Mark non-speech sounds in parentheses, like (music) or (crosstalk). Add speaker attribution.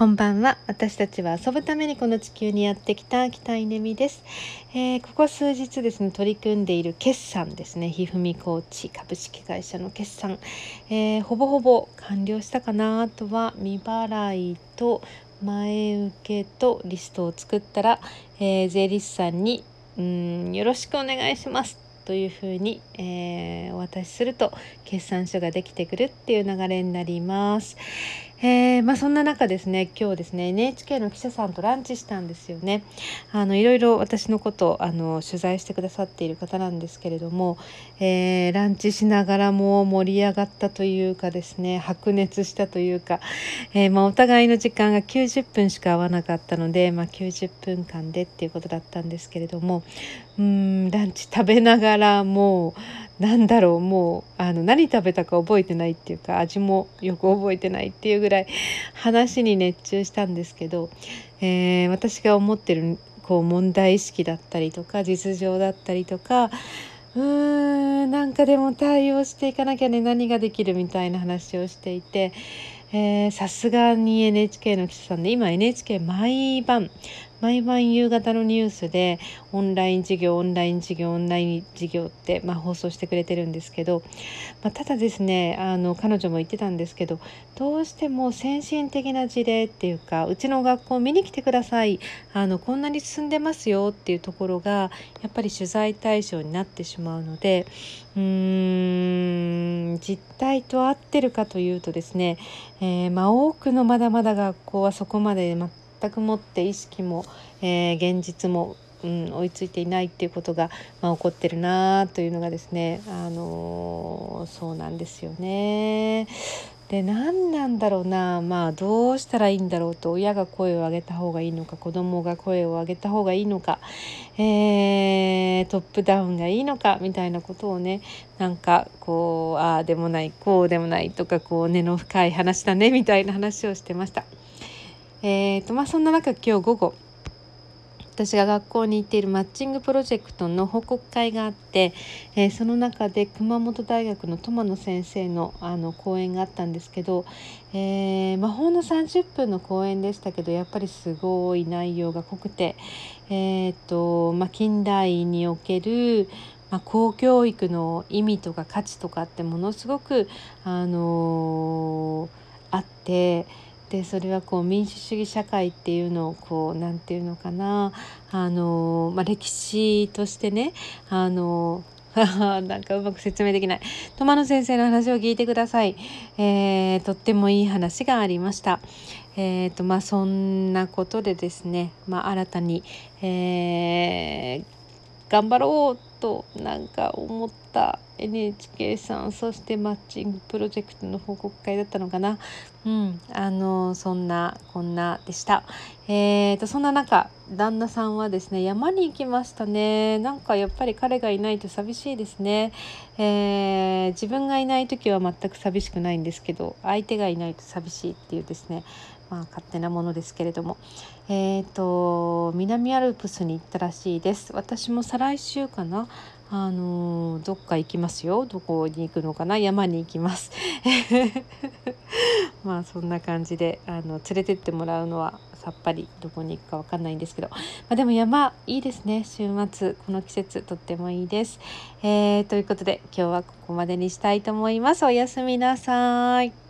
Speaker 1: こんばんは。私たちは遊ぶためにこの地球にやってきた北井ねみです、えー、ここ数日ですね取り組んでいる決算ですね。ひふみコーチ株式会社の決算、えー、ほぼほぼ完了したかなあとは未払いと前受けとリストを作ったら、えー、税理士さんにうんよろしくお願いしますというふうに、えー、お渡しすると決算書ができてくるっていう流れになります。えー、まあ、そんな中ですね今日ですね NHK の記者さんとランチしたんですよね。あのいろいろ私のことあの取材してくださっている方なんですけれども、えー、ランチしながらも盛り上がったというかですね白熱したというか、えー、まあ、お互いの時間が90分しか合わなかったので、まあ、90分間でっていうことだったんですけれどもうんランチ食べながらもうなんだろうもうあの何食べたか覚えてないっていうか味もよく覚えてないっていうぐらい話に熱中したんですけど、えー、私が思ってるこう問題意識だったりとか実情だったりとかうーんなんかでも対応していかなきゃね何ができるみたいな話をしていてさすがに NHK の記者さんで今 NHK 毎晩毎晩夕方のニュースでオンライン授業オンライン授業オンライン授業って、まあ、放送してくれてるんですけど、まあ、ただですねあの彼女も言ってたんですけどどうしても先進的な事例っていうかうちの学校見に来てくださいあのこんなに進んでますよっていうところがやっぱり取材対象になってしまうのでうーん実態と合ってるかというとですね、えー、まあ、多くのまだまだ学校はそこまで全全くもって意識も、えー、現実も、うん、追いついていないっていうことが、まあ、起こってるなというのがですね、あのー、そうなんですよね。で何なんだろうなまあどうしたらいいんだろうと親が声を上げた方がいいのか子供が声を上げた方がいいのか、えー、トップダウンがいいのかみたいなことをねなんかこうああでもないこうでもないとかこう根の深い話だねみたいな話をしてました。えーとまあ、そんな中今日午後私が学校に行っているマッチングプロジェクトの報告会があって、えー、その中で熊本大学の苫野先生のあの講演があったんですけど、えー、魔法の30分の講演でしたけどやっぱりすごい内容が濃くて、えーとまあ、近代におけるまあ、公教育の意味とか価値とかってものすごく、あのー、あって。でそれはこう民主主義社会っていうのをこう何て言うのかなあの、まあ、歴史としてねあの (laughs) なんかうまく説明できない。友野先生の話を聞いてください。えー、とってもいい話がありました。えーとまあ、そんなことでですね、まあ、新たに、えー、頑張ろうとなんか思った NHK さんそしてマッチングプロジェクトの報告会だったのかな？うんあのそんなこんなでした。えーとそんな中旦那さんはですね山に行きましたね。なんかやっぱり彼がいないと寂しいですね、えー、自分がいない時は全く寂しくないんですけど相手がいないと寂しいっていうですねまあ勝手なものですけれども。えーと南アルプスに行ったらしいです。私も再来週かな？あのどっか行きますよどこに行くのかな？山に行きます (laughs) まあそんな感じであの連れてってもらうのはさっぱりどこに行くか分かんないんですけど、まあ、でも山いいですね週末この季節とってもいいです。えー、ということで今日はここまでにしたいと思います。おやすみなさい。